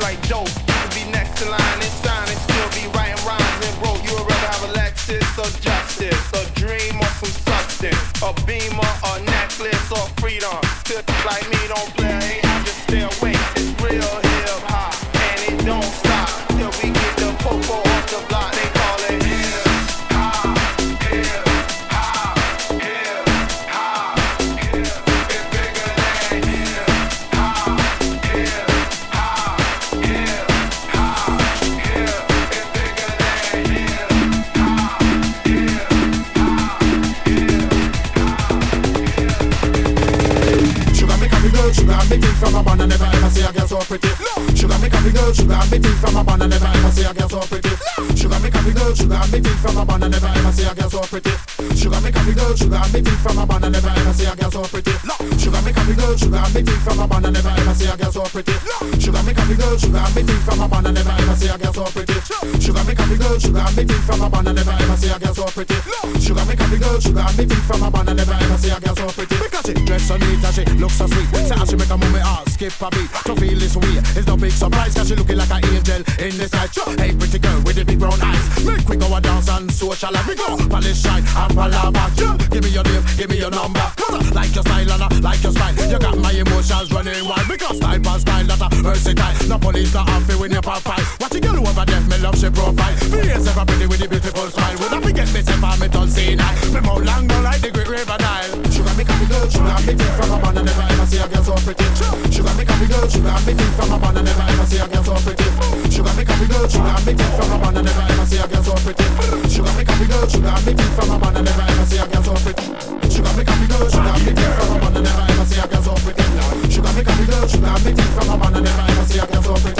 like dope. To be next in line and sign and still be writing rhymes and broke. You would rather have a Lexus or justice, a dream or some substance, a beamer, a necklace or freedom. Tips like me don't play, so pretty. Sugar me coffee girl, sugar me tea from a bun, I never ever see a girl so pretty. Sugar me coffee girl, sugar me tea from a bun, I never ever see a girl so pretty. Sugar me coffee girl, sugar me tea from a bun, I never ever see a girl so pretty. Sugar me coffee girl, sugar me tea from a bun, I never ever see a girl so pretty. Sugar me coffee girl, sugar me tea from a bun, I never ever see a girl so pretty. Because dress so neat and she looks so sweet. Say how she make a move me heart skip a beat. To feel this way is no big surprise cause she looking like an angel in sky. Sure, Hey pretty girl with the big brown eyes. Make we go a dance and socialize. We go polish shine and palava. Sure, Give me your name, give me your number. Cause I like your style and I like your style. You got my emotions running wild because style by style that a versatile. No police not happy when you pop fight. Watch the girl over there, me love she profile. Face ever pretty with the beautiful smile. Would I forget for me don't see night. Me more long like the great river Nile. Me coffee girl, sugar me tea from a man I never ever see a girl so pretty. Sugar me coffee girl, sugar me tea from a man I never ever see a girl so pretty. Sugar me coffee girl, sugar me tea from a man I never ever see a girl so pretty. Sugar me coffee girl, sugar me tea from a man I never ever see a girl so pretty. Sugar me coffee girl, sugar me tea from a man I never ever see a girl so pretty. Sugar me coffee girl, sugar me tea from a man I never ever see a girl so pretty.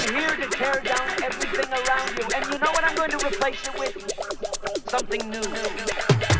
I'm here to tear down everything around you. And you know what I'm going to replace it with? Something new. new.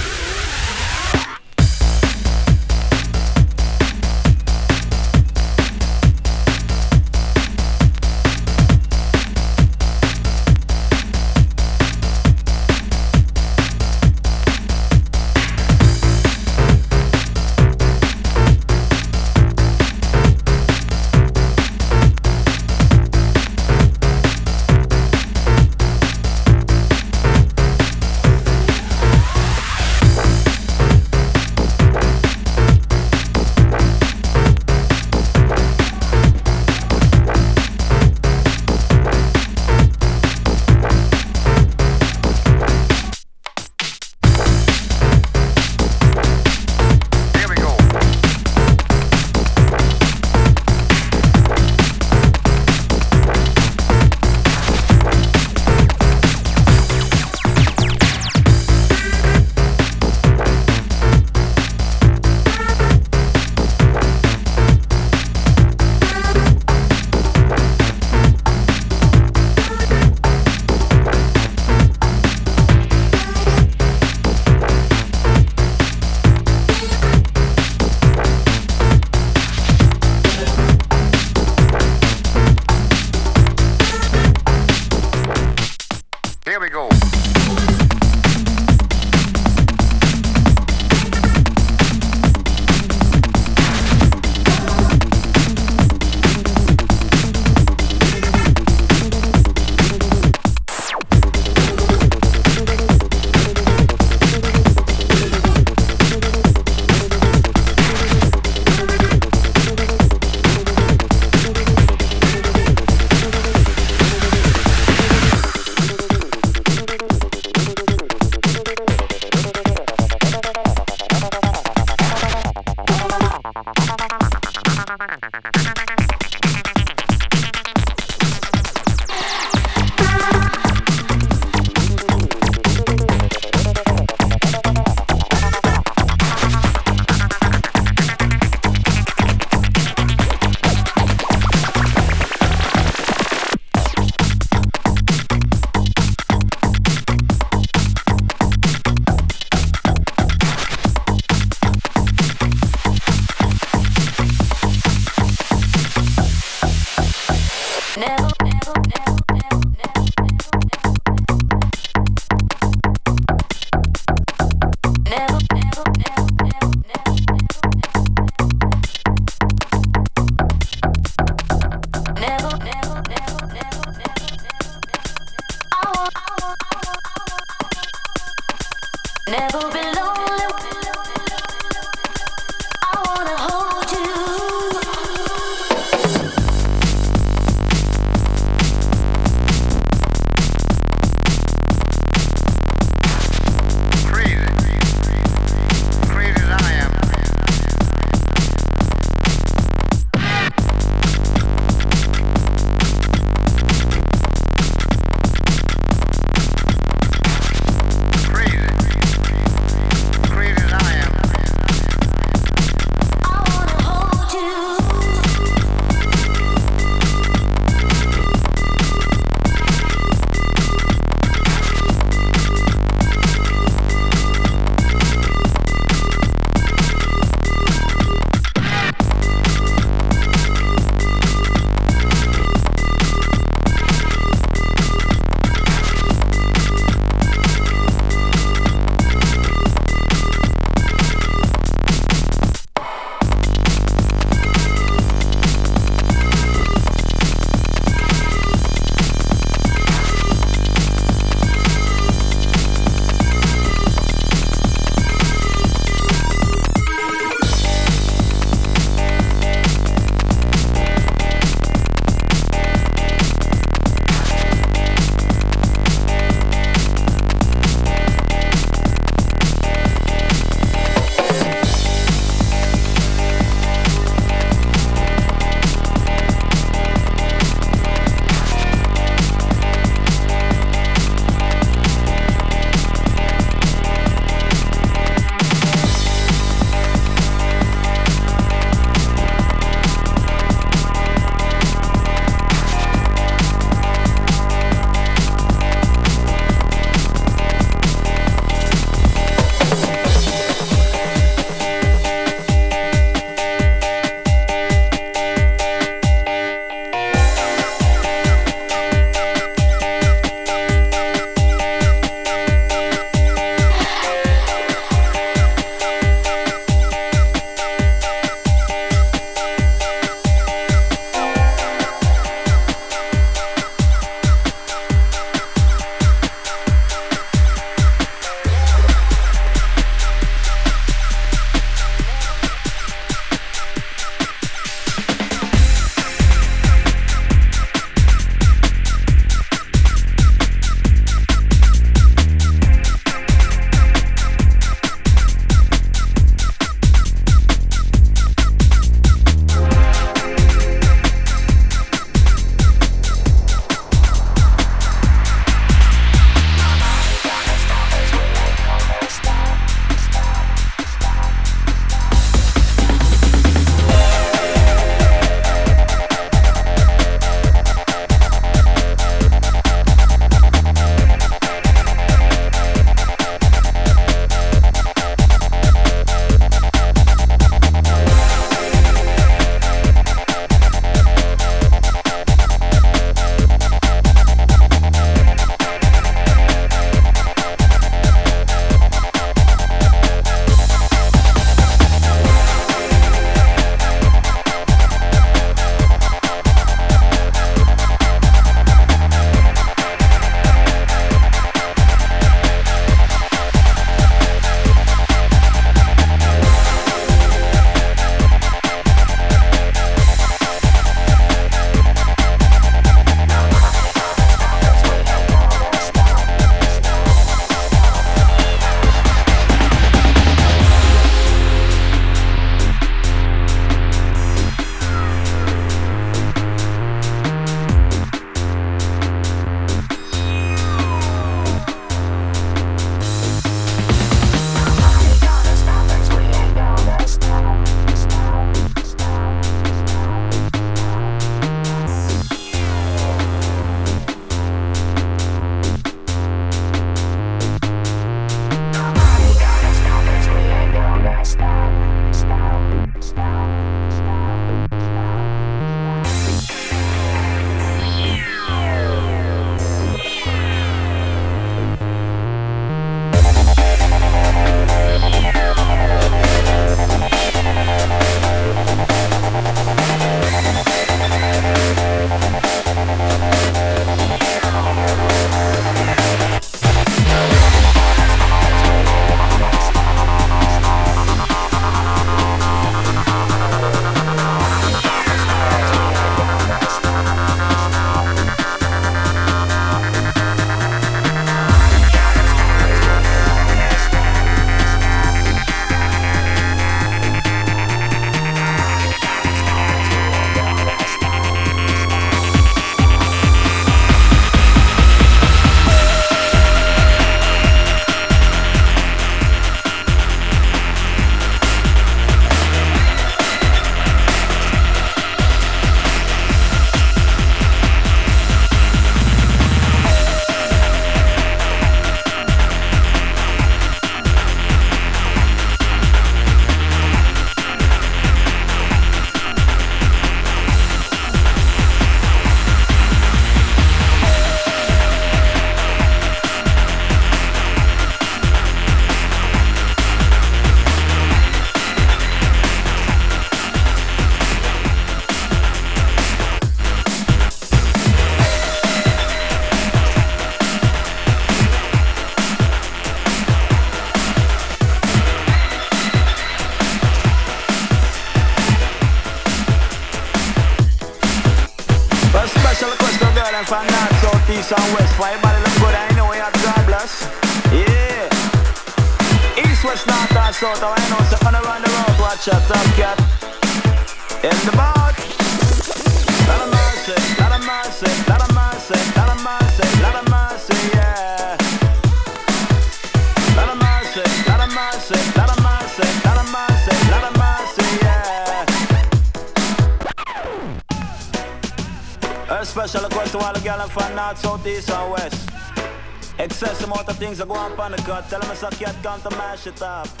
up on the gut, tell him I suck your gun to mash it up.